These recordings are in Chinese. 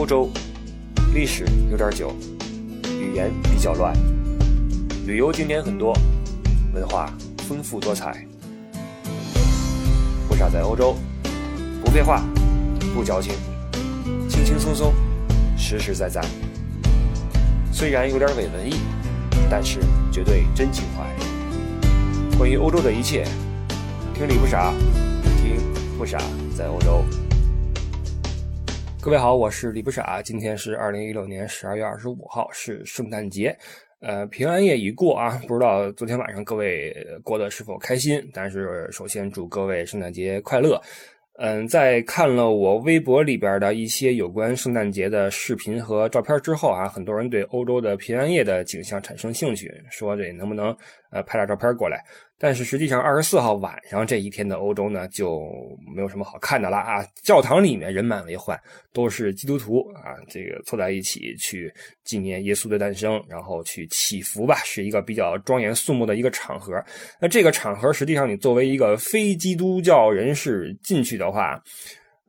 欧洲，历史有点久，语言比较乱，旅游景点很多，文化丰富多彩。不傻在欧洲，不废话，不矫情，轻轻松松，实实在在。虽然有点伪文艺，但是绝对真情怀。关于欧洲的一切，听李不傻，听不傻在欧洲。各位好，我是李不傻。今天是二零一六年十二月二十五号，是圣诞节。呃，平安夜已过啊，不知道昨天晚上各位过得是否开心？但是首先祝各位圣诞节快乐。嗯，在看了我微博里边的一些有关圣诞节的视频和照片之后啊，很多人对欧洲的平安夜的景象产生兴趣，说这能不能呃拍点照片过来？但是实际上，二十四号晚上这一天的欧洲呢，就没有什么好看的了啊！教堂里面人满为患，都是基督徒啊，这个凑在一起去纪念耶稣的诞生，然后去祈福吧，是一个比较庄严肃穆的一个场合。那这个场合，实际上你作为一个非基督教人士进去的话，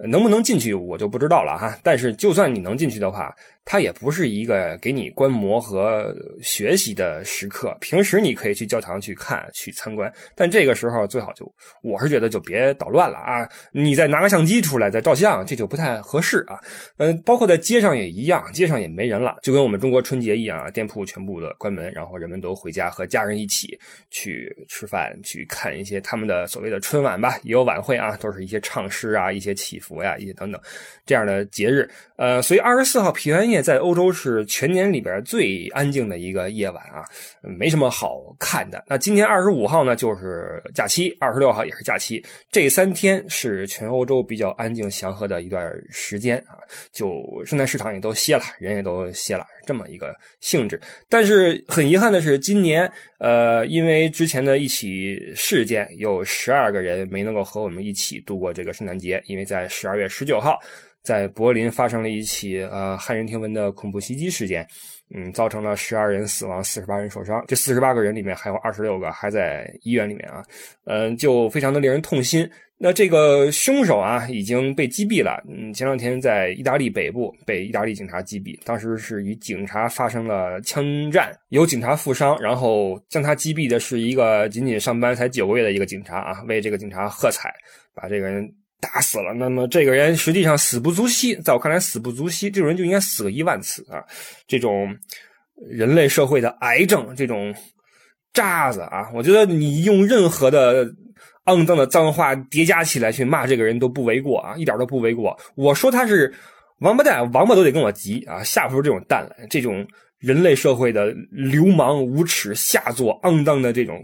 能不能进去我就不知道了哈。但是就算你能进去的话，它也不是一个给你观摩和学习的时刻。平时你可以去教堂去看、去参观，但这个时候最好就，我是觉得就别捣乱了啊！你再拿个相机出来再照相，这就不太合适啊。嗯，包括在街上也一样，街上也没人了，就跟我们中国春节一样啊，店铺全部的关门，然后人们都回家和家人一起去吃饭、去看一些他们的所谓的春晚吧，也有晚会啊，都是一些唱诗啊、一些祈福呀、一些等等这样的节日。呃，所以二十四号平安。夜在欧洲是全年里边最安静的一个夜晚啊，没什么好看的。那今天二十五号呢，就是假期；二十六号也是假期。这三天是全欧洲比较安静祥和的一段时间啊，就圣诞市场也都歇了，人也都歇了，这么一个性质。但是很遗憾的是，今年呃，因为之前的一起事件，有十二个人没能够和我们一起度过这个圣诞节，因为在十二月十九号。在柏林发生了一起呃骇人听闻的恐怖袭击事件，嗯，造成了十二人死亡，四十八人受伤。这四十八个人里面还有二十六个还在医院里面啊，嗯，就非常的令人痛心。那这个凶手啊已经被击毙了，嗯，前两天在意大利北部被意大利警察击毙，当时是与警察发生了枪战，有警察负伤，然后将他击毙的是一个仅仅上班才九个月的一个警察啊，为这个警察喝彩，把这个人。打死了，那么这个人实际上死不足惜，在我看来死不足惜，这种人就应该死个一万次啊！这种人类社会的癌症，这种渣子啊，我觉得你用任何的肮脏的脏话叠加起来去骂这个人都不为过啊，一点都不为过。我说他是王八蛋，王八都得跟我急啊，下不出这种蛋来。这种人类社会的流氓、无耻、下作、肮脏的这种。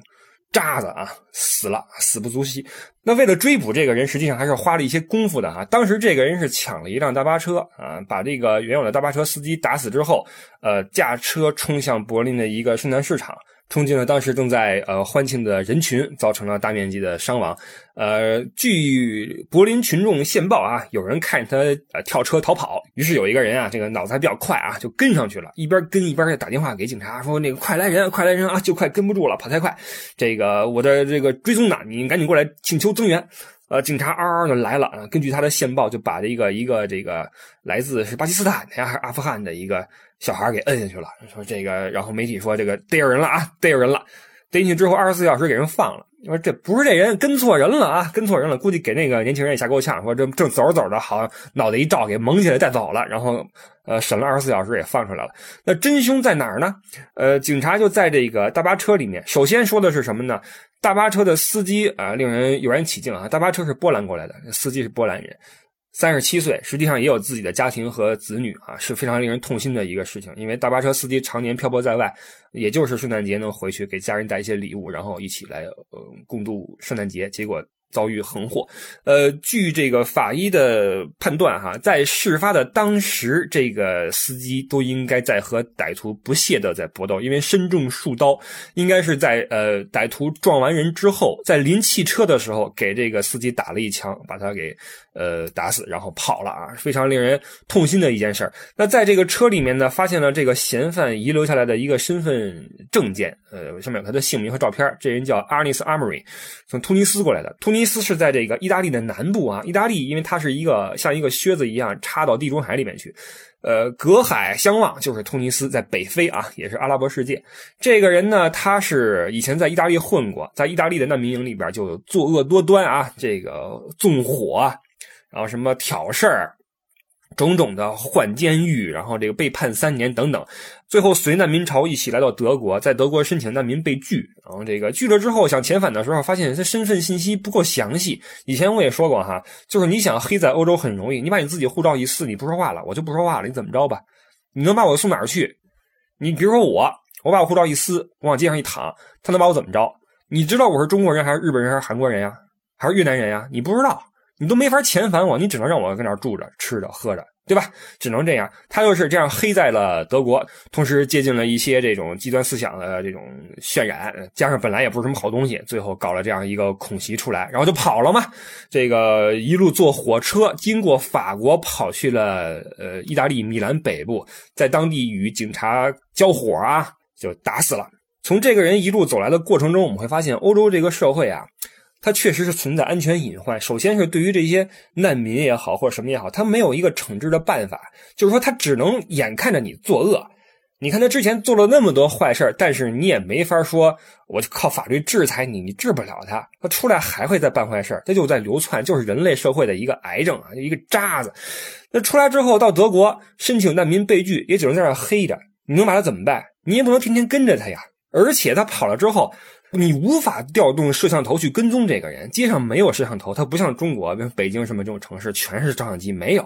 渣子啊，死了，死不足惜。那为了追捕这个人，实际上还是花了一些功夫的哈。当时这个人是抢了一辆大巴车啊，把这个原有的大巴车司机打死之后，呃，驾车冲向柏林的一个圣诞市场。冲进了当时正在呃欢庆的人群，造成了大面积的伤亡。呃，据柏林群众线报啊，有人看他呃跳车逃跑，于是有一个人啊，这个脑子还比较快啊，就跟上去了，一边跟一边打电话给警察说：“那个快来人，快来人啊！”就快跟不住了，跑太快。这个我的这个追踪呢，你赶紧过来请求增援。呃，警察嗷嗷的来了！根据他的线报，就把这个一个这个来自是巴基斯坦的还是阿富汗的一个小孩给摁下去了。说这个，然后媒体说这个逮着人了啊，逮着人了，逮进去之后二十四小时给人放了。说这不是这人跟错人了啊，跟错人了，估计给那个年轻人也吓够呛。说这正走着走着，好脑袋一照给蒙起来带走了，然后呃审了二十四小时也放出来了。那真凶在哪儿呢？呃，警察就在这个大巴车里面。首先说的是什么呢？大巴车的司机啊，令人油然起敬啊！大巴车是波兰过来的，司机是波兰人，三十七岁，实际上也有自己的家庭和子女啊，是非常令人痛心的一个事情。因为大巴车司机常年漂泊在外，也就是圣诞节能回去给家人带一些礼物，然后一起来呃共度圣诞节，结果。遭遇横祸，呃，据这个法医的判断，哈，在事发的当时，这个司机都应该在和歹徒不懈的在搏斗，因为身中数刀，应该是在呃歹徒撞完人之后，在临汽车的时候给这个司机打了一枪，把他给呃打死，然后跑了啊，非常令人痛心的一件事儿。那在这个车里面呢，发现了这个嫌犯遗留下来的一个身份证件，呃，上面有他的姓名和照片。这人叫 Arnis Amory，从突尼斯过来的。突尼斯是在这个意大利的南部啊，意大利因为它是一个像一个靴子一样插到地中海里面去。呃，隔海相望就是突尼斯在北非啊，也是阿拉伯世界。这个人呢，他是以前在意大利混过，在意大利的难民营里边就作恶多端啊，这个纵火，然后什么挑事儿。种种的换监狱，然后这个被判三年等等，最后随难民潮一起来到德国，在德国申请难民被拒，然后这个拒了之后想遣返的时候，发现他身份信息不够详细。以前我也说过哈，就是你想黑在欧洲很容易，你把你自己护照一撕，你不说话了，我就不说话了，你怎么着吧？你能把我送哪儿去？你比如说我，我把我护照一撕，我往街上一躺，他能把我怎么着？你知道我是中国人还是日本人还是韩国人呀？还是越南人呀？你不知道。你都没法遣返我，你只能让我跟那儿住着、吃着、喝着，对吧？只能这样。他就是这样黑在了德国，同时接近了一些这种极端思想的这种渲染，加上本来也不是什么好东西，最后搞了这样一个恐袭出来，然后就跑了嘛。这个一路坐火车经过法国，跑去了呃意大利米兰北部，在当地与警察交火啊，就打死了。从这个人一路走来的过程中，我们会发现欧洲这个社会啊。它确实是存在安全隐患。首先是对于这些难民也好，或者什么也好，他没有一个惩治的办法，就是说他只能眼看着你作恶。你看他之前做了那么多坏事但是你也没法说，我就靠法律制裁你，你治不了他。他出来还会再办坏事他就在流窜，就是人类社会的一个癌症啊，一个渣子。那出来之后到德国申请难民被拒，也只能在那黑着。你能把他怎么办？你也不能天天跟着他呀。而且他跑了之后。你无法调动摄像头去跟踪这个人，街上没有摄像头，它不像中国，比如北京什么这种城市，全是照相机，没有，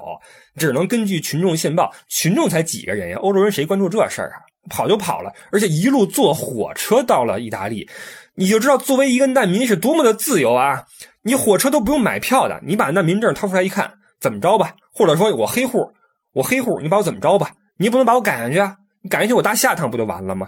只能根据群众线报。群众才几个人呀？欧洲人谁关注这事儿啊？跑就跑了，而且一路坐火车到了意大利，你就知道作为一个难民是多么的自由啊！你火车都不用买票的，你把难民证掏出来一看，怎么着吧？或者说我黑户，我黑户，你把我怎么着吧？你也不能把我赶下去啊！赶下去我搭下趟不就完了吗？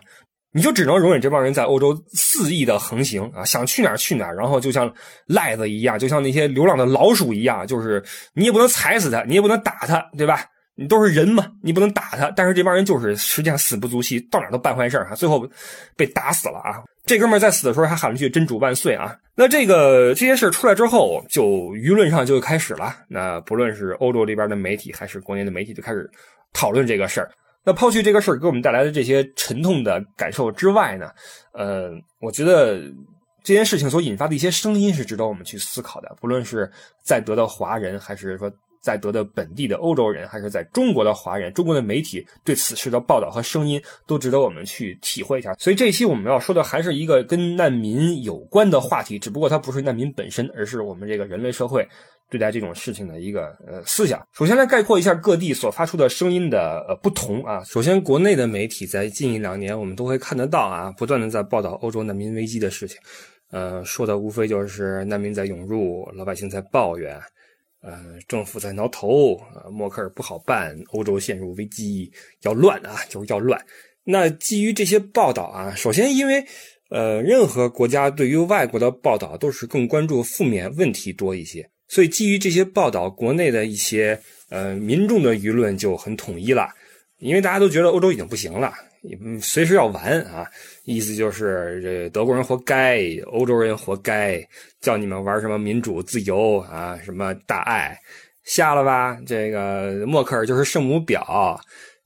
你就只能容忍这帮人在欧洲肆意的横行啊，想去哪儿去哪儿，然后就像赖子一样，就像那些流浪的老鼠一样，就是你也不能踩死他，你也不能打他，对吧？你都是人嘛，你不能打他。但是这帮人就是实际上死不足惜，到哪都办坏事啊，最后被打死了啊。这哥们在死的时候还喊了句“真主万岁”啊。那这个这件事出来之后，就舆论上就开始了。那不论是欧洲这边的媒体还是国内的媒体，就开始讨论这个事儿。那抛去这个事儿给我们带来的这些沉痛的感受之外呢，呃，我觉得这件事情所引发的一些声音是值得我们去思考的。不论是在得到华人，还是说在德的本地的欧洲人，还是在中国的华人，中国的媒体对此事的报道和声音，都值得我们去体会一下。所以这一期我们要说的还是一个跟难民有关的话题，只不过它不是难民本身，而是我们这个人类社会。对待这种事情的一个呃思想，首先来概括一下各地所发出的声音的呃不同啊。首先，国内的媒体在近一两年，我们都会看得到啊，不断的在报道欧洲难民危机的事情，呃，说的无非就是难民在涌入，老百姓在抱怨，呃，政府在挠头，呃，默克尔不好办，欧洲陷入危机，要乱啊，就是要乱。那基于这些报道啊，首先因为呃，任何国家对于外国的报道都是更关注负面问题多一些。所以，基于这些报道，国内的一些呃民众的舆论就很统一了，因为大家都觉得欧洲已经不行了，你随时要完啊！意思就是这德国人活该，欧洲人活该，叫你们玩什么民主自由啊，什么大爱，下了吧？这个默克尔就是圣母婊，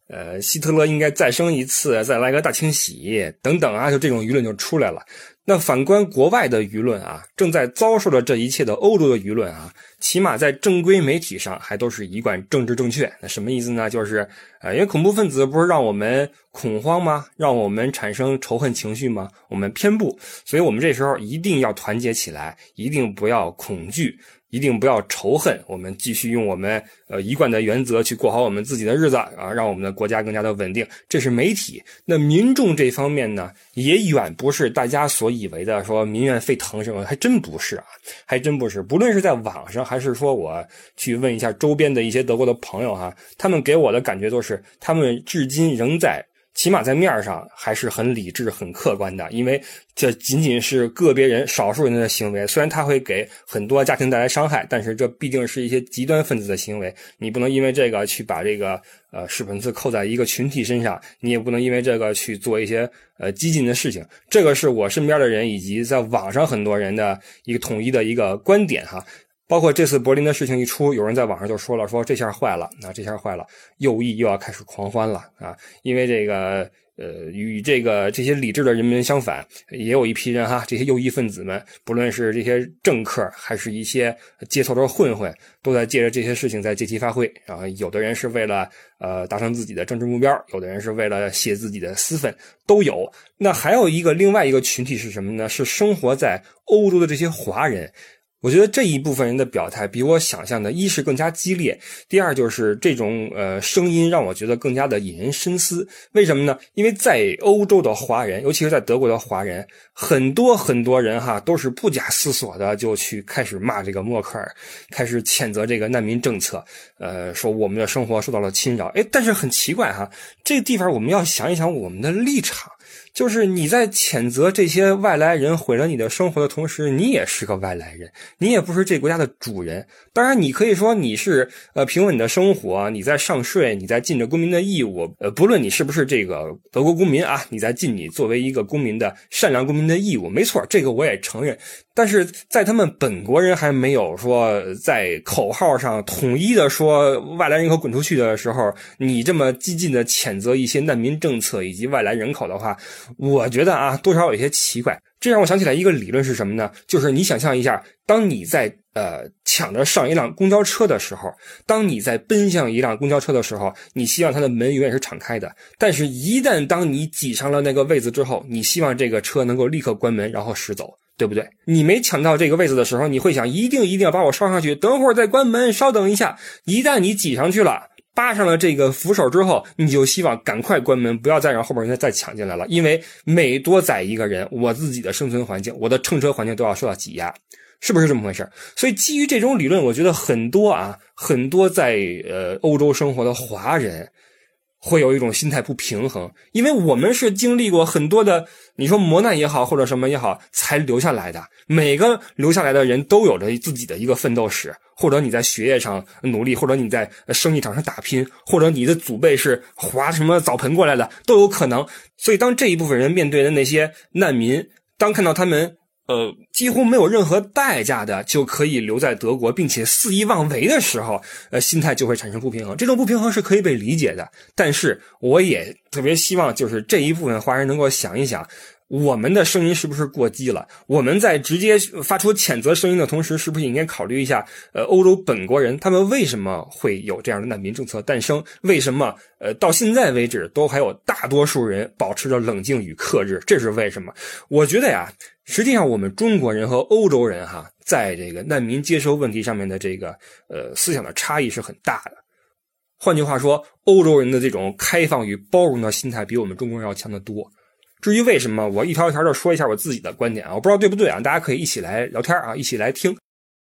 呃，希特勒应该再生一次，再来个大清洗，等等啊，就这种舆论就出来了。那反观国外的舆论啊，正在遭受着这一切的欧洲的舆论啊，起码在正规媒体上还都是一贯政治正确。那什么意思呢？就是，呃，因为恐怖分子不是让我们恐慌吗？让我们产生仇恨情绪吗？我们偏不，所以我们这时候一定要团结起来，一定不要恐惧。一定不要仇恨，我们继续用我们呃一贯的原则去过好我们自己的日子啊，让我们的国家更加的稳定。这是媒体，那民众这方面呢，也远不是大家所以为的说民怨沸腾什么，还真不是啊，还真不是。不论是在网上，还是说我去问一下周边的一些德国的朋友哈，他们给我的感觉都是，他们至今仍在起码在面上还是很理智、很客观的，因为这仅仅是个别人、少数人的行为。虽然他会给很多家庭带来伤害，但是这毕竟是一些极端分子的行为。你不能因为这个去把这个呃屎盆子扣在一个群体身上，你也不能因为这个去做一些呃激进的事情。这个是我身边的人以及在网上很多人的一个统一的一个观点哈。包括这次柏林的事情一出，有人在网上就说了，说这下坏了，那这下坏了，右翼又要开始狂欢了啊！因为这个，呃，与这个这些理智的人民相反，也有一批人哈，这些右翼分子们，不论是这些政客，还是一些街头的混混，都在借着这些事情在借题发挥。然后，有的人是为了呃达成自己的政治目标，有的人是为了泄自己的私愤，都有。那还有一个另外一个群体是什么呢？是生活在欧洲的这些华人。我觉得这一部分人的表态比我想象的，一是更加激烈，第二就是这种呃声音让我觉得更加的引人深思。为什么呢？因为在欧洲的华人，尤其是在德国的华人，很多很多人哈都是不假思索的就去开始骂这个默克尔，开始谴责这个难民政策，呃，说我们的生活受到了侵扰。哎，但是很奇怪哈，这个地方我们要想一想我们的立场。就是你在谴责这些外来人毁了你的生活的同时，你也是个外来人，你也不是这国家的主人。当然，你可以说你是呃平稳的生活，你在上税，你在尽着公民的义务。呃，不论你是不是这个德国公民啊，你在尽你作为一个公民的善良公民的义务。没错，这个我也承认。但是在他们本国人还没有说在口号上统一的说外来人口滚出去的时候，你这么激进的谴责一些难民政策以及外来人口的话。我觉得啊，多少有些奇怪。这让我想起来一个理论是什么呢？就是你想象一下，当你在呃抢着上一辆公交车的时候，当你在奔向一辆公交车的时候，你希望它的门永远是敞开的。但是，一旦当你挤上了那个位子之后，你希望这个车能够立刻关门，然后驶走，对不对？你没抢到这个位子的时候，你会想，一定一定要把我捎上去，等会儿再关门，稍等一下。一旦你挤上去了。扒上了这个扶手之后，你就希望赶快关门，不要再让后边人再抢进来了。因为每多载一个人，我自己的生存环境、我的乘车环境都要受到挤压，是不是这么回事？所以基于这种理论，我觉得很多啊，很多在呃欧洲生活的华人。会有一种心态不平衡，因为我们是经历过很多的，你说磨难也好，或者什么也好，才留下来的。每个留下来的人都有着自己的一个奋斗史，或者你在学业上努力，或者你在生意场上打拼，或者你的祖辈是划什么澡盆过来的，都有可能。所以，当这一部分人面对的那些难民，当看到他们。呃，几乎没有任何代价的就可以留在德国，并且肆意妄为的时候，呃，心态就会产生不平衡。这种不平衡是可以被理解的，但是我也特别希望，就是这一部分华人能够想一想。我们的声音是不是过激了？我们在直接发出谴责声音的同时，是不是应该考虑一下？呃，欧洲本国人他们为什么会有这样的难民政策诞生？为什么？呃，到现在为止都还有大多数人保持着冷静与克制，这是为什么？我觉得呀，实际上我们中国人和欧洲人哈，在这个难民接收问题上面的这个呃思想的差异是很大的。换句话说，欧洲人的这种开放与包容的心态比我们中国人要强得多。至于为什么，我一条一条的说一下我自己的观点啊，我不知道对不对啊，大家可以一起来聊天啊，一起来听。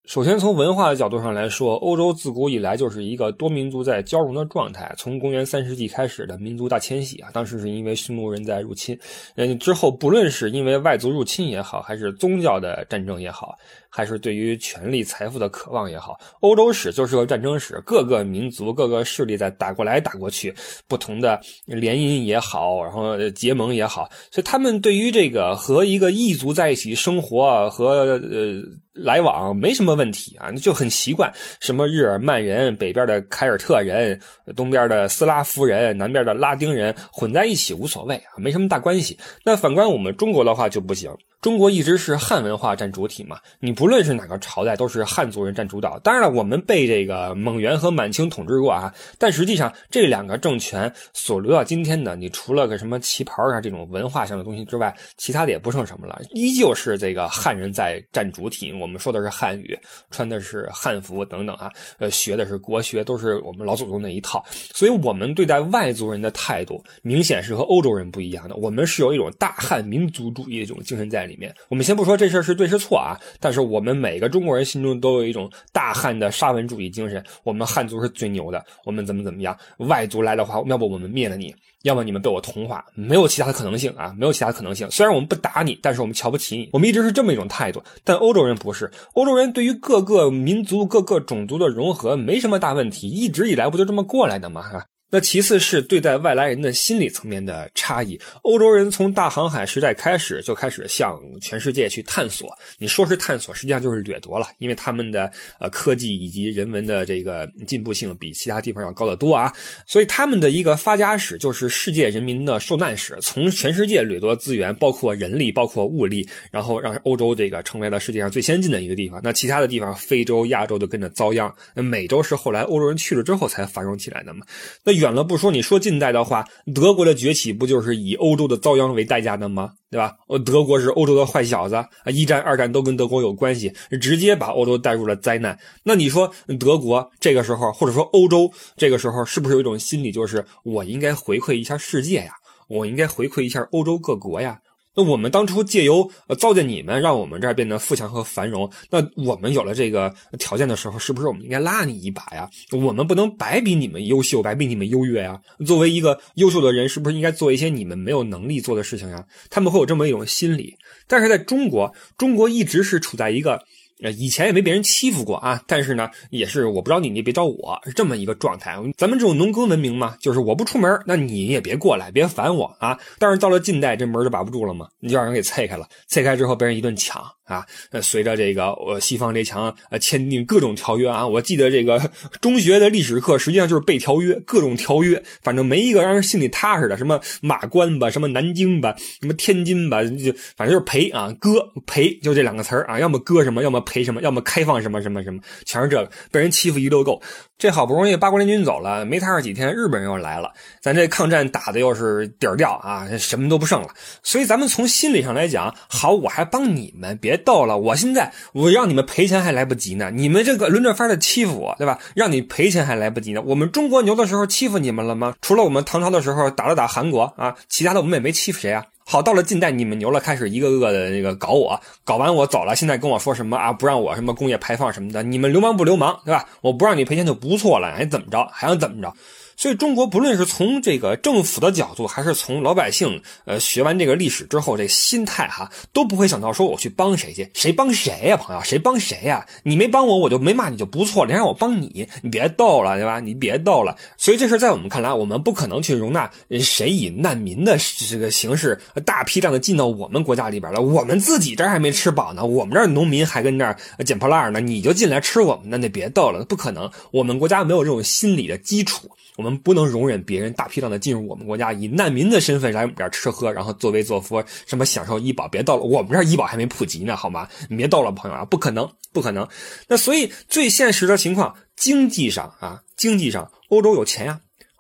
首先，从文化的角度上来说，欧洲自古以来就是一个多民族在交融的状态。从公元三世纪开始的民族大迁徙啊，当时是因为匈奴人在入侵，嗯，之后不论是因为外族入侵也好，还是宗教的战争也好。还是对于权力、财富的渴望也好，欧洲史就是个战争史，各个民族、各个势力在打过来打过去，不同的联姻也好，然后结盟也好，所以他们对于这个和一个异族在一起生活和呃来往没什么问题啊，就很习惯。什么日耳曼人、北边的凯尔特人、东边的斯拉夫人、南边的拉丁人混在一起无所谓啊，没什么大关系。那反观我们中国的话就不行。中国一直是汉文化占主体嘛，你不论是哪个朝代，都是汉族人占主导。当然了，我们被这个蒙元和满清统治过啊，但实际上这两个政权所留到今天的，你除了个什么旗袍啊这种文化上的东西之外，其他的也不剩什么了，依旧是这个汉人在占主体。我们说的是汉语，穿的是汉服等等啊，呃，学的是国学，都是我们老祖宗那一套。所以，我们对待外族人的态度，明显是和欧洲人不一样的。我们是有一种大汉民族主义的这种精神在。里面。我们先不说这事儿是对是错啊，但是我们每个中国人心中都有一种大汉的沙文主义精神，我们汉族是最牛的，我们怎么怎么样，外族来的话，要不我们灭了你。要么你们被我同化，没有其他的可能性啊，没有其他可能性。虽然我们不打你，但是我们瞧不起你，我们一直是这么一种态度。但欧洲人不是，欧洲人对于各个民族、各个种族的融合没什么大问题，一直以来不就这么过来的吗？那其次是对待外来人的心理层面的差异。欧洲人从大航海时代开始就开始向全世界去探索。你说是探索，实际上就是掠夺了，因为他们的呃科技以及人文的这个进步性比其他地方要高得多啊。所以他们的一个发家史就是世界人民的受难史，从全世界掠夺资源，包括人力，包括物力，然后让欧洲这个成为了世界上最先进的一个地方。那其他的地方，非洲、亚洲都跟着遭殃。那美洲是后来欧洲人去了之后才繁荣起来的嘛？那。远了不说，你说近代的话，德国的崛起不就是以欧洲的遭殃为代价的吗？对吧？德国是欧洲的坏小子啊，一战、二战都跟德国有关系，直接把欧洲带入了灾难。那你说德国这个时候，或者说欧洲这个时候，是不是有一种心理，就是我应该回馈一下世界呀？我应该回馈一下欧洲各国呀？那我们当初借由造就你们，让我们这儿变得富强和繁荣。那我们有了这个条件的时候，是不是我们应该拉你一把呀？我们不能白比你们优秀，白比你们优越呀。作为一个优秀的人，是不是应该做一些你们没有能力做的事情呀？他们会有这么一种心理。但是在中国，中国一直是处在一个。呃，以前也没被人欺负过啊，但是呢，也是我不招你，你别招我，是这么一个状态。咱们这种农耕文明嘛，就是我不出门，那你也别过来，别烦我啊。但是到了近代，这门就把不住了嘛，你就让人给拆开了，拆开之后被人一顿抢。啊，随着这个呃西方列强呃签订各种条约啊，我记得这个中学的历史课实际上就是背条约，各种条约，反正没一个让人心里踏实的，什么马关吧，什么南京吧，什么天津吧，就反正就是赔啊，割赔就这两个词啊，要么割什么，要么赔什么，要么开放什么什么什么，全是这个，被人欺负一溜够。这好不容易八国联军走了，没踏实几天，日本人又来了，咱这抗战打的又是底儿掉啊，什么都不剩了。所以咱们从心理上来讲，好，我还帮你们，别逗了，我现在我让你们赔钱还来不及呢，你们这个轮着法的欺负我，对吧？让你赔钱还来不及呢。我们中国牛的时候欺负你们了吗？除了我们唐朝的时候打了打韩国啊，其他的我们也没欺负谁啊。好，到了近代，你们牛了，开始一个个的那个搞我，搞完我走了，现在跟我说什么啊？不让我什么工业排放什么的，你们流氓不流氓，对吧？我不让你赔钱就不错了，还怎么着？还想怎么着？所以，中国不论是从这个政府的角度，还是从老百姓，呃，学完这个历史之后，这心态哈，都不会想到说我去帮谁去，谁帮谁呀，朋友，谁帮谁呀？你没帮我，我就没骂你就不错了，你让我帮你，你别逗了，对吧？你别逗了。所以这事在我们看来，我们不可能去容纳谁以难民的这个形式大批量的进到我们国家里边来。我们自己这儿还没吃饱呢，我们这儿农民还跟这儿捡破烂呢，你就进来吃我们的，那别逗了，不可能。我们国家没有这种心理的基础。我们我们不能容忍别人大批量的进入我们国家，以难民的身份来我们这儿吃喝，然后作威作福，什么享受医保，别到了，我们这儿医保还没普及呢，好吗？你别逗了，朋友啊，不可能，不可能。那所以最现实的情况，经济上啊，经济上，欧洲有钱呀。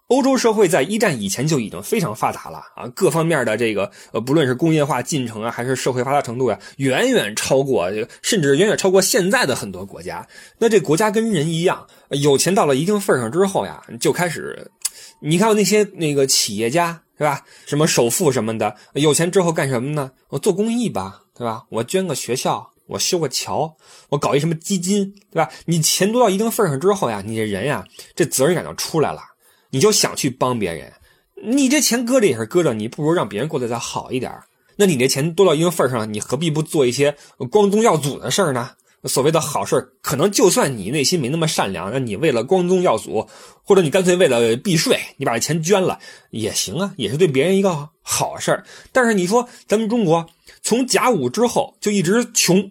欧洲社会在一战以前就已经非常发达了啊，各方面的这个呃，不论是工业化进程啊，还是社会发达程度呀，远远超过，甚至远远超过现在的很多国家。那这国家跟人一样，有钱到了一定份上之后呀，就开始，你看那些那个企业家是吧？什么首富什么的，有钱之后干什么呢？我做公益吧，对吧？我捐个学校，我修个桥，我搞一什么基金，对吧？你钱多到一定份上之后呀，你这人呀，这责任感就出来了。你就想去帮别人，你这钱搁着也是搁着，你不如让别人过得再好一点那你这钱多到一个份上，你何必不做一些光宗耀祖的事儿呢？所谓的好事可能就算你内心没那么善良，那你为了光宗耀祖，或者你干脆为了避税，你把这钱捐了也行啊，也是对别人一个好事但是你说咱们中国从甲午之后就一直穷。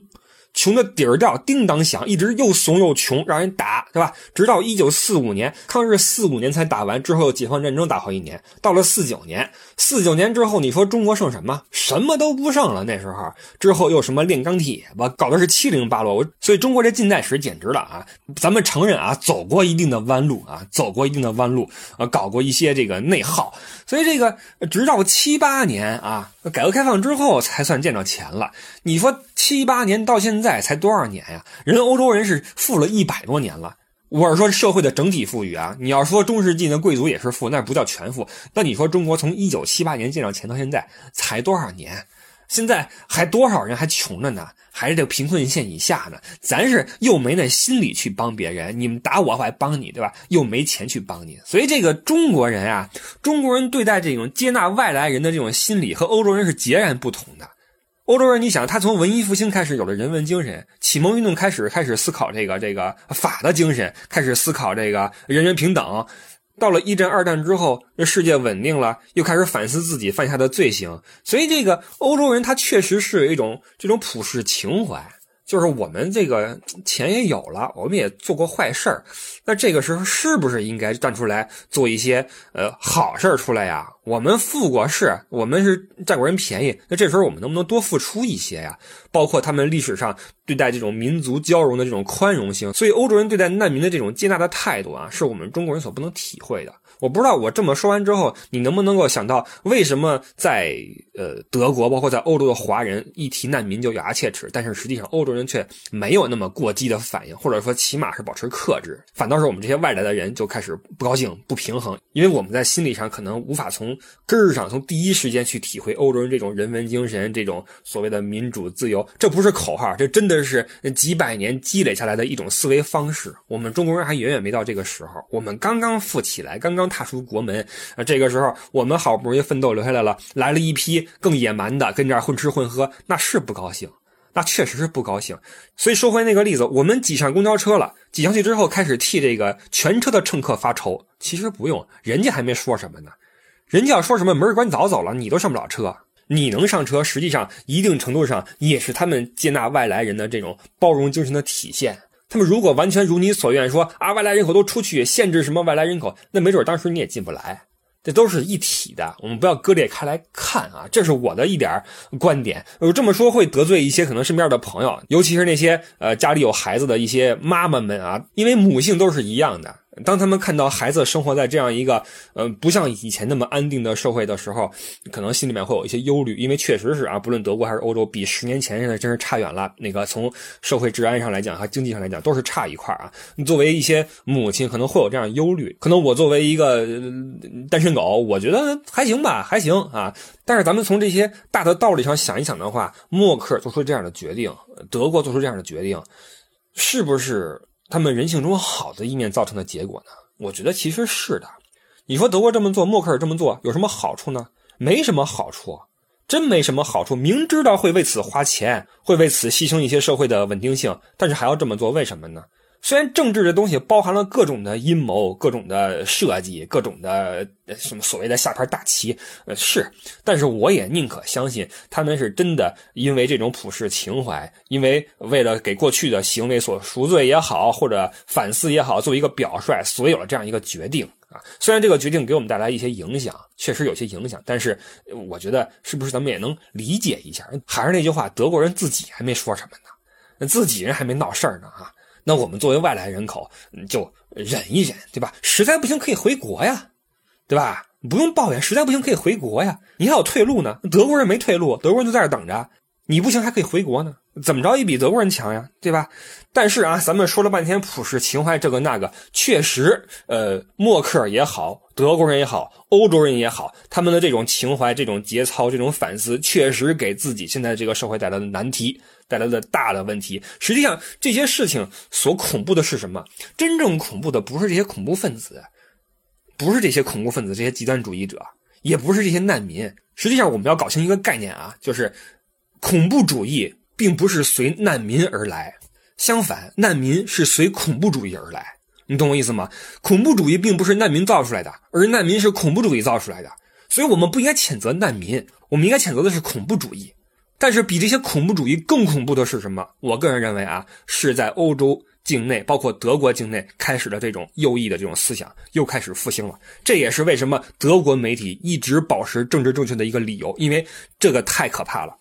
穷的底儿掉，叮当响，一直又怂又穷，让人打，对吧？直到一九四五年，抗日四五年才打完，之后解放战争打好一年，到了四九年，四九年之后，你说中国剩什么？什么都不剩了。那时候之后又什么炼钢铁吧，搞的是七零八落。我所以中国这近代史简直了啊！咱们承认啊，走过一定的弯路啊，走过一定的弯路啊，搞过一些这个内耗。所以这个直到七八年啊，改革开放之后才算见着钱了。你说七八年到现在。在才多少年呀？人欧洲人是富了一百多年了。我是说社会的整体富裕啊。你要说中世纪的贵族也是富，那不叫全富。那你说中国从一九七八年建到钱到现在才多少年？现在还多少人还穷着呢？还是这贫困线以下呢？咱是又没那心理去帮别人，你们打我我还帮你，对吧？又没钱去帮你，所以这个中国人啊，中国人对待这种接纳外来人的这种心理和欧洲人是截然不同的。欧洲人，你想，他从文艺复兴开始有了人文精神，启蒙运动开始开始思考这个这个法的精神，开始思考这个人人平等。到了一战、二战之后，这世界稳定了，又开始反思自己犯下的罪行。所以，这个欧洲人他确实是有一种这种普世情怀。就是我们这个钱也有了，我们也做过坏事儿，那这个时候是不是应该站出来做一些呃好事儿出来呀？我们富过是，我们是占过人便宜，那这时候我们能不能多付出一些呀？包括他们历史上对待这种民族交融的这种宽容性，所以欧洲人对待难民的这种接纳的态度啊，是我们中国人所不能体会的。我不知道我这么说完之后，你能不能够想到为什么在呃德国，包括在欧洲的华人一提难民就咬牙切齿，但是实际上欧洲人却没有那么过激的反应，或者说起码是保持克制，反倒是我们这些外来的人就开始不高兴、不平衡，因为我们在心理上可能无法从根儿上、从第一时间去体会欧洲人这种人文精神、这种所谓的民主自由，这不是口号，这真的是几百年积累下来的一种思维方式。我们中国人还远远没到这个时候，我们刚刚富起来，刚刚。踏出国门啊！这个时候我们好不容易奋斗留下来了，来了一批更野蛮的，跟这儿混吃混喝，那是不高兴，那确实是不高兴。所以说回那个例子，我们挤上公交车了，挤上去之后开始替这个全车的乘客发愁。其实不用，人家还没说什么呢，人家要说什么门关早走了，你都上不了车。你能上车，实际上一定程度上也是他们接纳外来人的这种包容精神的体现。他们如果完全如你所愿，说啊外来人口都出去，限制什么外来人口，那没准当时你也进不来。这都是一体的，我们不要割裂开来看啊。这是我的一点观点。我这么说会得罪一些可能身边的朋友，尤其是那些呃家里有孩子的一些妈妈们啊，因为母性都是一样的。当他们看到孩子生活在这样一个，呃，不像以前那么安定的社会的时候，可能心里面会有一些忧虑，因为确实是啊，不论德国还是欧洲，比十年前现在真是差远了。那个从社会治安上来讲，和经济上来讲，都是差一块啊。你作为一些母亲，可能会有这样忧虑。可能我作为一个单身狗，我觉得还行吧，还行啊。但是咱们从这些大的道理上想一想的话，默克尔做出这样的决定，德国做出这样的决定，是不是？他们人性中好的一面造成的结果呢？我觉得其实是的。你说德国这么做，默克尔这么做有什么好处呢？没什么好处，真没什么好处。明知道会为此花钱，会为此牺牲一些社会的稳定性，但是还要这么做，为什么呢？虽然政治这东西包含了各种的阴谋、各种的设计、各种的什么所谓的下盘大棋，呃是，但是我也宁可相信他们是真的因为这种普世情怀，因为为了给过去的行为所赎罪也好，或者反思也好，作为一个表率，所以有了这样一个决定啊。虽然这个决定给我们带来一些影响，确实有些影响，但是我觉得是不是咱们也能理解一下？还是那句话，德国人自己还没说什么呢，自己人还没闹事儿呢啊。那我们作为外来人口，就忍一忍，对吧？实在不行可以回国呀，对吧？不用抱怨，实在不行可以回国呀。你还有退路呢，德国人没退路，德国人就在这等着。你不行还可以回国呢，怎么着也比德国人强呀，对吧？但是啊，咱们说了半天普世情怀这个那个，确实，呃，默克尔也好，德国人也好，欧洲人也好，他们的这种情怀、这种节操、这种反思，确实给自己现在这个社会带来的难题。带来的大的问题，实际上这些事情所恐怖的是什么？真正恐怖的不是这些恐怖分子，不是这些恐怖分子、这些极端主义者，也不是这些难民。实际上，我们要搞清一个概念啊，就是恐怖主义并不是随难民而来，相反，难民是随恐怖主义而来。你懂我意思吗？恐怖主义并不是难民造出来的，而难民是恐怖主义造出来的。所以，我们不应该谴责难民，我们应该谴责的是恐怖主义。但是比这些恐怖主义更恐怖的是什么？我个人认为啊，是在欧洲境内，包括德国境内开始的这种右翼的这种思想又开始复兴了。这也是为什么德国媒体一直保持政治正确的一个理由，因为这个太可怕了。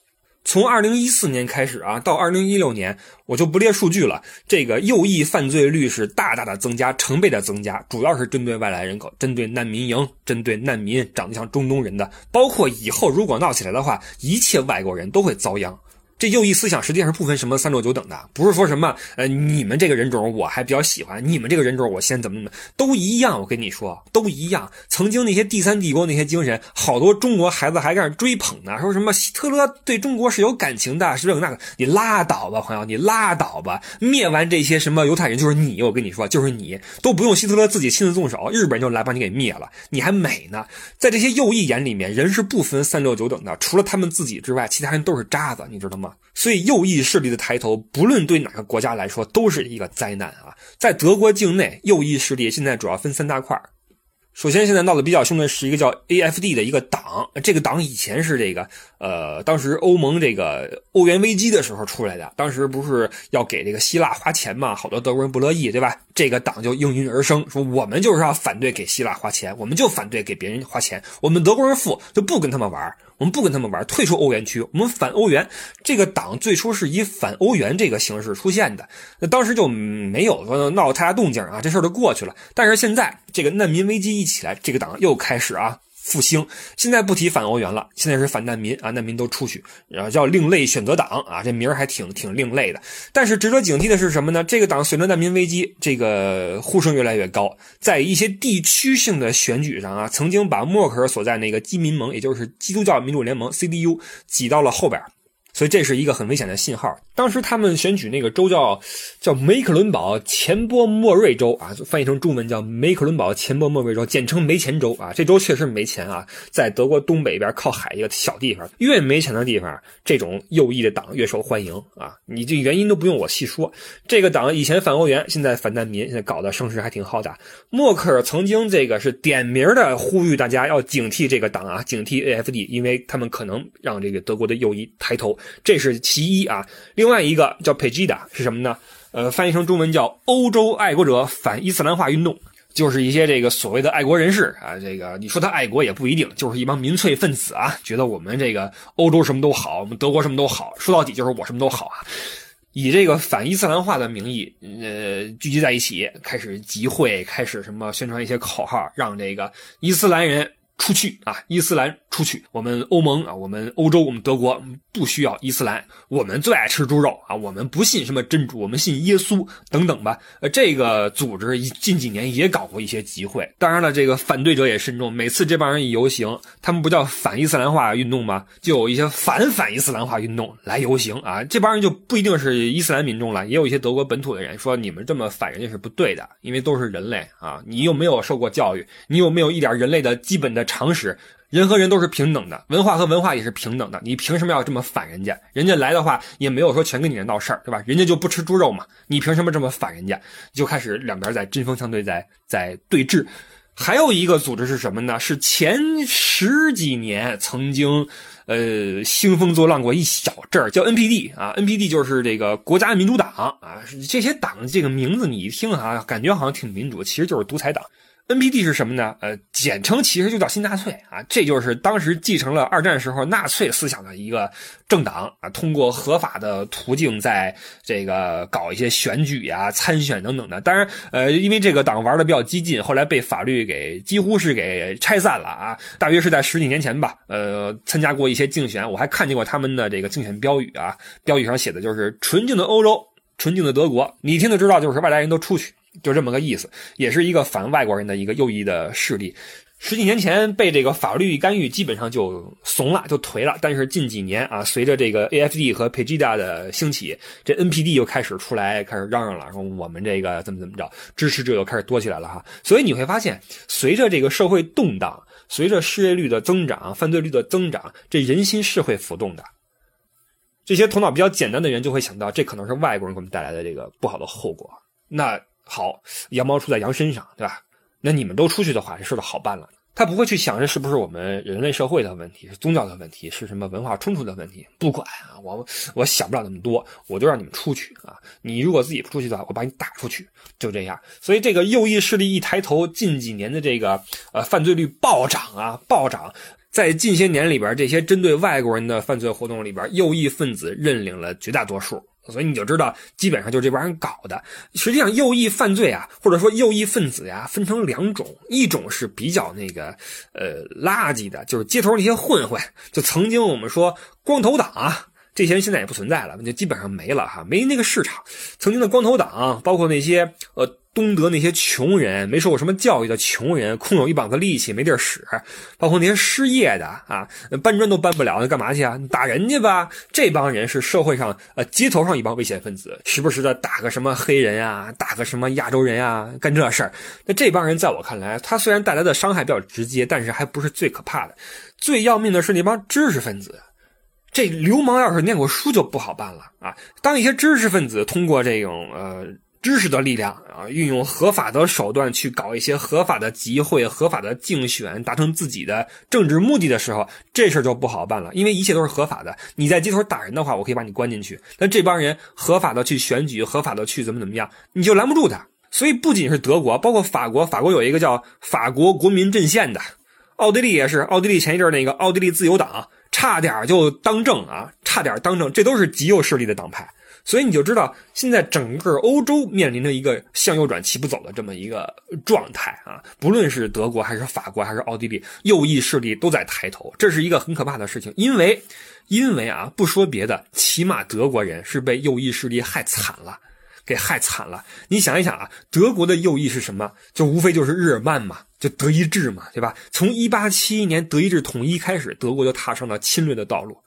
从二零一四年开始啊，到二零一六年，我就不列数据了。这个右翼犯罪率是大大的增加，成倍的增加，主要是针对外来人口，针对难民营，针对难民长得像中东人的，包括以后如果闹起来的话，一切外国人都会遭殃。这右翼思想实际上是不分什么三六九等的，不是说什么呃你们这个人种我还比较喜欢，你们这个人种我先怎么怎么都一样。我跟你说，都一样。曾经那些第三帝国那些精神，好多中国孩子还在那追捧呢，说什么希特勒对中国是有感情的，是这个那个。你拉倒吧，朋友，你拉倒吧。灭完这些什么犹太人就是你，我跟你说就是你，都不用希特勒自己亲自动手，日本人就来把你给灭了，你还美呢。在这些右翼眼里面，人是不分三六九等的，除了他们自己之外，其他人都是渣子，你知道吗？所以右翼势力的抬头，不论对哪个国家来说，都是一个灾难啊！在德国境内，右翼势力现在主要分三大块首先，现在闹得比较凶的是一个叫 AFD 的一个党，这个党以前是这个，呃，当时欧盟这个欧元危机的时候出来的，当时不是要给这个希腊花钱嘛，好多德国人不乐意，对吧？这个党就应运而生，说我们就是要反对给希腊花钱，我们就反对给别人花钱，我们德国人富就不跟他们玩。我们不跟他们玩，退出欧元区，我们反欧元。这个党最初是以反欧元这个形式出现的，那当时就没有说闹太大动静啊，这事儿就过去了。但是现在这个难民危机一起来，这个党又开始啊。复兴，现在不提反欧元了，现在是反难民啊，难民都出去，然后叫另类选择党啊，这名儿还挺挺另类的。但是值得警惕的是什么呢？这个党随着难民危机，这个呼声越来越高，在一些地区性的选举上啊，曾经把默克尔所在那个基民盟，也就是基督教民主联盟 （CDU） 挤到了后边。所以这是一个很危险的信号。当时他们选举那个州叫叫梅克伦堡前波莫瑞州啊，翻译成中文叫梅克伦堡前波莫瑞州，简称没钱州啊。这州确实没钱啊，在德国东北边靠海一个小地方，越没钱的地方，这种右翼的党越受欢迎啊。你这原因都不用我细说。这个党以前反欧元，现在反难民，现在搞得声势还挺浩大。默克尔曾经这个是点名的呼吁大家要警惕这个党啊，警惕 AFD，因为他们可能让这个德国的右翼抬头。这是其一啊，另外一个叫 Pegida 是什么呢？呃，翻译成中文叫欧洲爱国者反伊斯兰化运动，就是一些这个所谓的爱国人士啊，这个你说他爱国也不一定，就是一帮民粹分子啊，觉得我们这个欧洲什么都好，我们德国什么都好，说到底就是我什么都好啊，以这个反伊斯兰化的名义，呃，聚集在一起，开始集会，开始什么宣传一些口号，让这个伊斯兰人出去啊，伊斯兰。出去，我们欧盟啊，我们欧洲，我们德国不需要伊斯兰，我们最爱吃猪肉啊，我们不信什么真主，我们信耶稣等等吧。呃，这个组织近几年也搞过一些集会，当然了，这个反对者也慎重。每次这帮人一游行，他们不叫反伊斯兰化运动吗？就有一些反反伊斯兰化运动来游行啊。这帮人就不一定是伊斯兰民众了，也有一些德国本土的人说你们这么反人家是不对的，因为都是人类啊，你又没有受过教育，你有没有一点人类的基本的常识？人和人都是平等的，文化和文化也是平等的。你凭什么要这么反人家？人家来的话也没有说全跟你闹事儿，对吧？人家就不吃猪肉嘛，你凭什么这么反人家？就开始两边在针锋相对，在在对峙。还有一个组织是什么呢？是前十几年曾经呃兴风作浪过一小阵儿，叫 NPD 啊，NPD 就是这个国家民主党啊。这些党这个名字你一听啊，感觉好像挺民主，其实就是独裁党。NPD 是什么呢？呃，简称其实就叫新纳粹啊，这就是当时继承了二战时候纳粹思想的一个政党啊，通过合法的途径在这个搞一些选举呀、参选等等的。当然，呃，因为这个党玩的比较激进，后来被法律给几乎是给拆散了啊。大约是在十几年前吧，呃，参加过一些竞选，我还看见过他们的这个竞选标语啊，标语上写的就是“纯净的欧洲，纯净的德国”，你听就知道就是外来人都出去。就这么个意思，也是一个反外国人的一个右翼的势力。十几年前被这个法律干预，基本上就怂了，就颓了。但是近几年啊，随着这个 AFD 和 Pegida 的兴起，这 NPD 又开始出来，开始嚷嚷了，说我们这个怎么怎么着，支持者又开始多起来了哈。所以你会发现，随着这个社会动荡，随着失业率的增长、犯罪率的增长，这人心是会浮动的。这些头脑比较简单的人就会想到，这可能是外国人给我们带来的这个不好的后果。那好，羊毛出在羊身上，对吧？那你们都出去的话，这事就好办了。他不会去想这是不是我们人类社会的问题，是宗教的问题，是什么文化冲突的问题？不管啊，我我想不了那么多，我就让你们出去啊！你如果自己不出去的话，我把你打出去，就这样。所以这个右翼势力一抬头，近几年的这个呃犯罪率暴涨啊，暴涨。在近些年里边，这些针对外国人的犯罪活动里边，右翼分子认领了绝大多数。所以你就知道，基本上就是这帮人搞的。实际上，右翼犯罪啊，或者说右翼分子呀，分成两种：一种是比较那个呃垃圾的，就是街头那些混混，就曾经我们说光头党啊，这些人现在也不存在了，就基本上没了哈，没那个市场。曾经的光头党，包括那些呃。东德那些穷人，没受过什么教育的穷人，空有一膀子力气没地儿使，包括那些失业的啊，搬砖都搬不了，那干嘛去啊？打人去吧！这帮人是社会上呃街头上一帮危险分子，时不时的打个什么黑人啊，打个什么亚洲人啊，干这事儿。那这帮人在我看来，他虽然带来的伤害比较直接，但是还不是最可怕的。最要命的是那帮知识分子，这流氓要是念过书就不好办了啊！当一些知识分子通过这种呃。知识的力量啊，运用合法的手段去搞一些合法的集会、合法的竞选，达成自己的政治目的的时候，这事儿就不好办了。因为一切都是合法的。你在街头打人的话，我可以把你关进去。那这帮人合法的去选举，合法的去怎么怎么样，你就拦不住他。所以不仅是德国，包括法国，法国有一个叫法国国民阵线的，奥地利也是。奥地利前一阵那个奥地利自由党差点就当政啊，差点当政，这都是极右势力的党派。所以你就知道，现在整个欧洲面临着一个向右转齐不走的这么一个状态啊！不论是德国还是法国还是奥地利，右翼势力都在抬头，这是一个很可怕的事情。因为，因为啊，不说别的，起码德国人是被右翼势力害惨了，给害惨了。你想一想啊，德国的右翼是什么？就无非就是日耳曼嘛，就德意志嘛，对吧？从一八七一年德意志统一开始，德国就踏上了侵略的道路。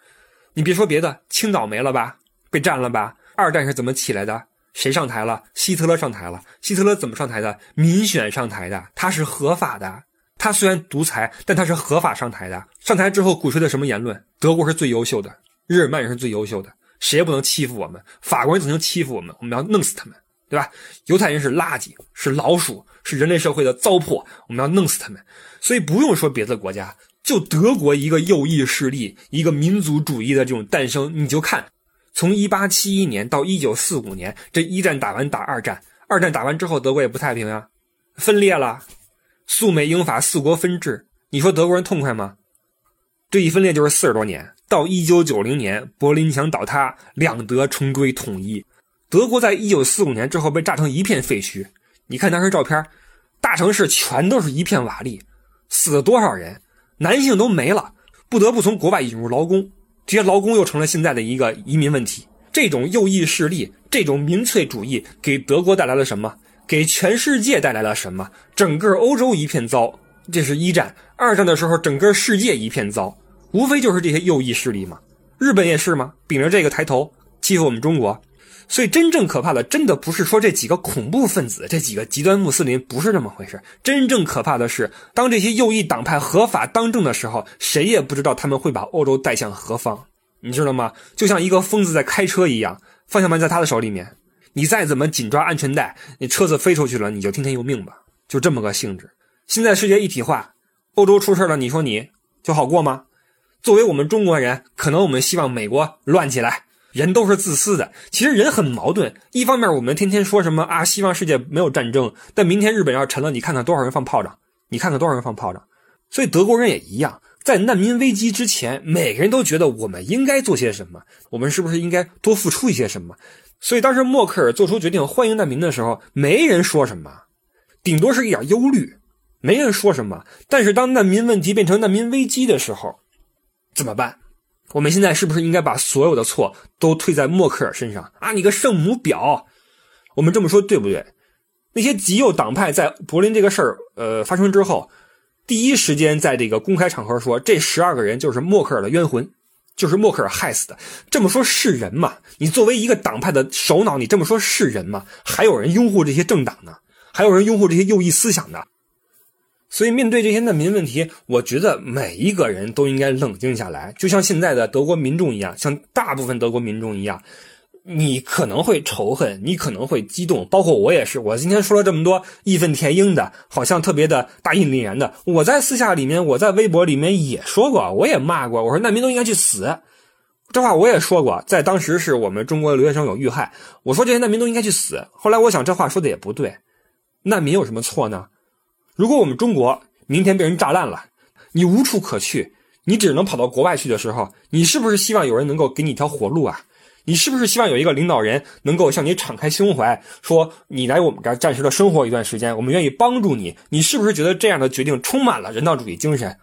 你别说别的，青岛没了吧？被占了吧？二战是怎么起来的？谁上台了？希特勒上台了。希特勒怎么上台的？民选上台的，他是合法的。他虽然独裁，但他是合法上台的。上台之后鼓吹的什么言论？德国是最优秀的，日耳曼也是最优秀的，谁也不能欺负我们。法国人曾经欺负我们，我们要弄死他们，对吧？犹太人是垃圾，是老鼠，是人类社会的糟粕，我们要弄死他们。所以不用说别的国家，就德国一个右翼势力，一个民族主义的这种诞生，你就看。从一八七一年到一九四五年，这一战打完打二战，二战打完之后，德国也不太平啊，分裂了，苏美英法四国分治，你说德国人痛快吗？这一分裂就是四十多年，到一九九零年柏林墙倒塌，两德重归统一，德国在一九四五年之后被炸成一片废墟。你看当时照片，大城市全都是一片瓦砾，死了多少人，男性都没了，不得不从国外引入劳工。这些劳工又成了现在的一个移民问题。这种右翼势力，这种民粹主义，给德国带来了什么？给全世界带来了什么？整个欧洲一片糟。这是一战、二战的时候，整个世界一片糟。无非就是这些右翼势力嘛。日本也是吗？秉着这个抬头欺负我们中国。所以真正可怕的，真的不是说这几个恐怖分子、这几个极端穆斯林，不是这么回事。真正可怕的是，当这些右翼党派合法当政的时候，谁也不知道他们会把欧洲带向何方。你知道吗？就像一个疯子在开车一样，方向盘在他的手里面，你再怎么紧抓安全带，你车子飞出去了，你就听天由命吧，就这么个性质。现在世界一体化，欧洲出事了，你说你就好过吗？作为我们中国人，可能我们希望美国乱起来。人都是自私的，其实人很矛盾。一方面，我们天天说什么啊，希望世界没有战争，但明天日本要沉了，你看看多少人放炮仗，你看看多少人放炮仗。所以德国人也一样，在难民危机之前，每个人都觉得我们应该做些什么，我们是不是应该多付出一些什么？所以当时默克尔做出决定欢迎难民的时候，没人说什么，顶多是一点忧虑，没人说什么。但是当难民问题变成难民危机的时候，怎么办？我们现在是不是应该把所有的错都推在默克尔身上啊？你个圣母婊！我们这么说对不对？那些极右党派在柏林这个事儿呃发生之后，第一时间在这个公开场合说，这十二个人就是默克尔的冤魂，就是默克尔害死的。这么说是人吗？你作为一个党派的首脑，你这么说是人吗？还有人拥护这些政党呢？还有人拥护这些右翼思想呢？所以，面对这些难民问题，我觉得每一个人都应该冷静下来，就像现在的德国民众一样，像大部分德国民众一样，你可能会仇恨，你可能会激动，包括我也是。我今天说了这么多义愤填膺的，好像特别的大义凛然的。我在私下里面，我在微博里面也说过，我也骂过，我说难民都应该去死。这话我也说过，在当时是我们中国留学生有遇害，我说这些难民都应该去死。后来我想，这话说的也不对，难民有什么错呢？如果我们中国明天被人炸烂了，你无处可去，你只能跑到国外去的时候，你是不是希望有人能够给你一条活路啊？你是不是希望有一个领导人能够向你敞开胸怀，说你来我们这儿暂时的生活一段时间，我们愿意帮助你？你是不是觉得这样的决定充满了人道主义精神？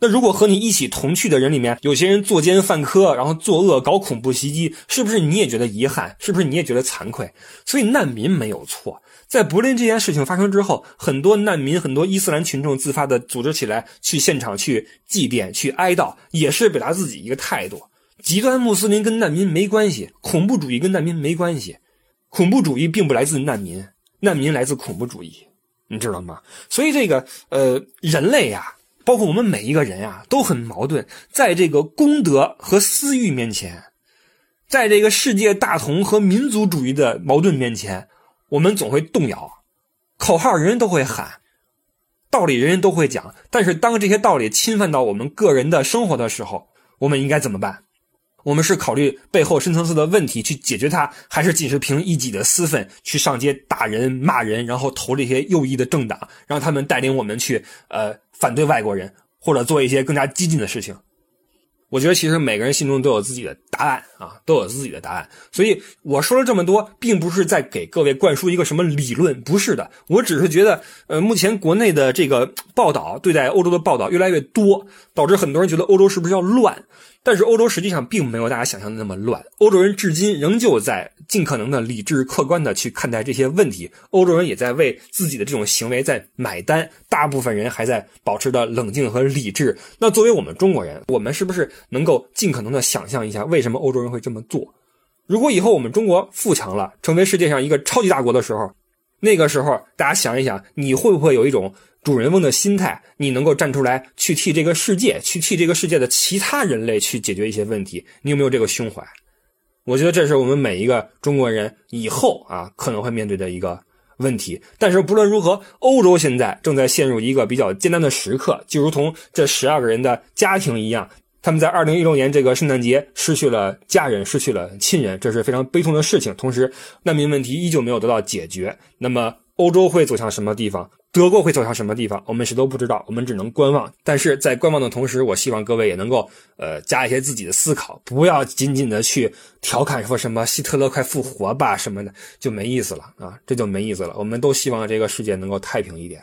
那如果和你一起同去的人里面，有些人作奸犯科，然后作恶搞恐怖袭击，是不是你也觉得遗憾？是不是你也觉得惭愧？所以难民没有错。在柏林这件事情发生之后，很多难民、很多伊斯兰群众自发的组织起来，去现场去祭奠、去哀悼，也是表达自己一个态度：极端穆斯林跟难民没关系，恐怖主义跟难民没关系，恐怖主义并不来自难民，难民来自恐怖主义，你知道吗？所以这个呃，人类呀。包括我们每一个人啊，都很矛盾。在这个公德和私欲面前，在这个世界大同和民族主义的矛盾面前，我们总会动摇。口号人人都会喊，道理人人都会讲，但是当这些道理侵犯到我们个人的生活的时候，我们应该怎么办？我们是考虑背后深层次的问题去解决它，还是仅是凭一己的私愤去上街打人、骂人，然后投这些右翼的政党，让他们带领我们去呃反对外国人，或者做一些更加激进的事情？我觉得其实每个人心中都有自己的答案啊，都有自己的答案。所以我说了这么多，并不是在给各位灌输一个什么理论，不是的。我只是觉得，呃，目前国内的这个报道，对待欧洲的报道越来越多，导致很多人觉得欧洲是不是要乱？但是欧洲实际上并没有大家想象的那么乱，欧洲人至今仍旧在尽可能的理智客观的去看待这些问题，欧洲人也在为自己的这种行为在买单，大部分人还在保持着冷静和理智。那作为我们中国人，我们是不是能够尽可能的想象一下，为什么欧洲人会这么做？如果以后我们中国富强了，成为世界上一个超级大国的时候，那个时候大家想一想，你会不会有一种？主人翁的心态，你能够站出来去替这个世界，去替这个世界的其他人类去解决一些问题，你有没有这个胸怀？我觉得这是我们每一个中国人以后啊可能会面对的一个问题。但是不论如何，欧洲现在正在陷入一个比较艰难的时刻，就如同这十二个人的家庭一样，他们在二零一六年这个圣诞节失去了家人，失去了亲人，这是非常悲痛的事情。同时，难民问题依旧没有得到解决。那么，欧洲会走向什么地方？德国会走向什么地方？我们谁都不知道，我们只能观望。但是在观望的同时，我希望各位也能够呃加一些自己的思考，不要仅仅的去调侃说什么希特勒快复活吧什么的，就没意思了啊，这就没意思了。我们都希望这个世界能够太平一点，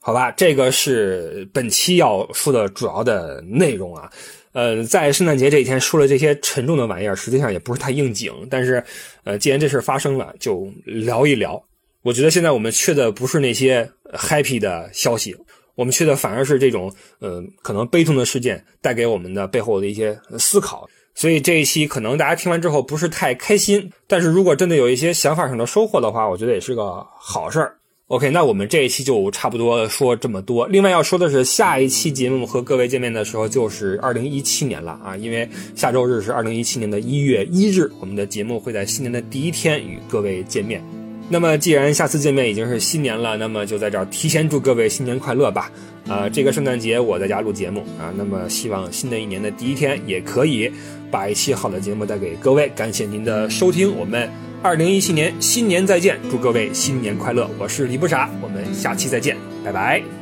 好吧？这个是本期要说的主要的内容啊。呃，在圣诞节这一天说了这些沉重的玩意儿，实际上也不是太应景。但是，呃，既然这事发生了，就聊一聊。我觉得现在我们缺的不是那些 happy 的消息，我们去的反而是这种呃可能悲痛的事件带给我们的背后的一些思考。所以这一期可能大家听完之后不是太开心，但是如果真的有一些想法上的收获的话，我觉得也是个好事儿。OK，那我们这一期就差不多说这么多。另外要说的是，下一期节目和各位见面的时候就是二零一七年了啊，因为下周日是二零一七年的一月一日，我们的节目会在新年的第一天与各位见面。那么，既然下次见面已经是新年了，那么就在这儿提前祝各位新年快乐吧！啊，这个圣诞节我在家录节目啊，那么希望新的一年的第一天也可以把一期好的节目带给各位。感谢您的收听，我们二零一七年新年再见，祝各位新年快乐！我是李不傻，我们下期再见，拜拜。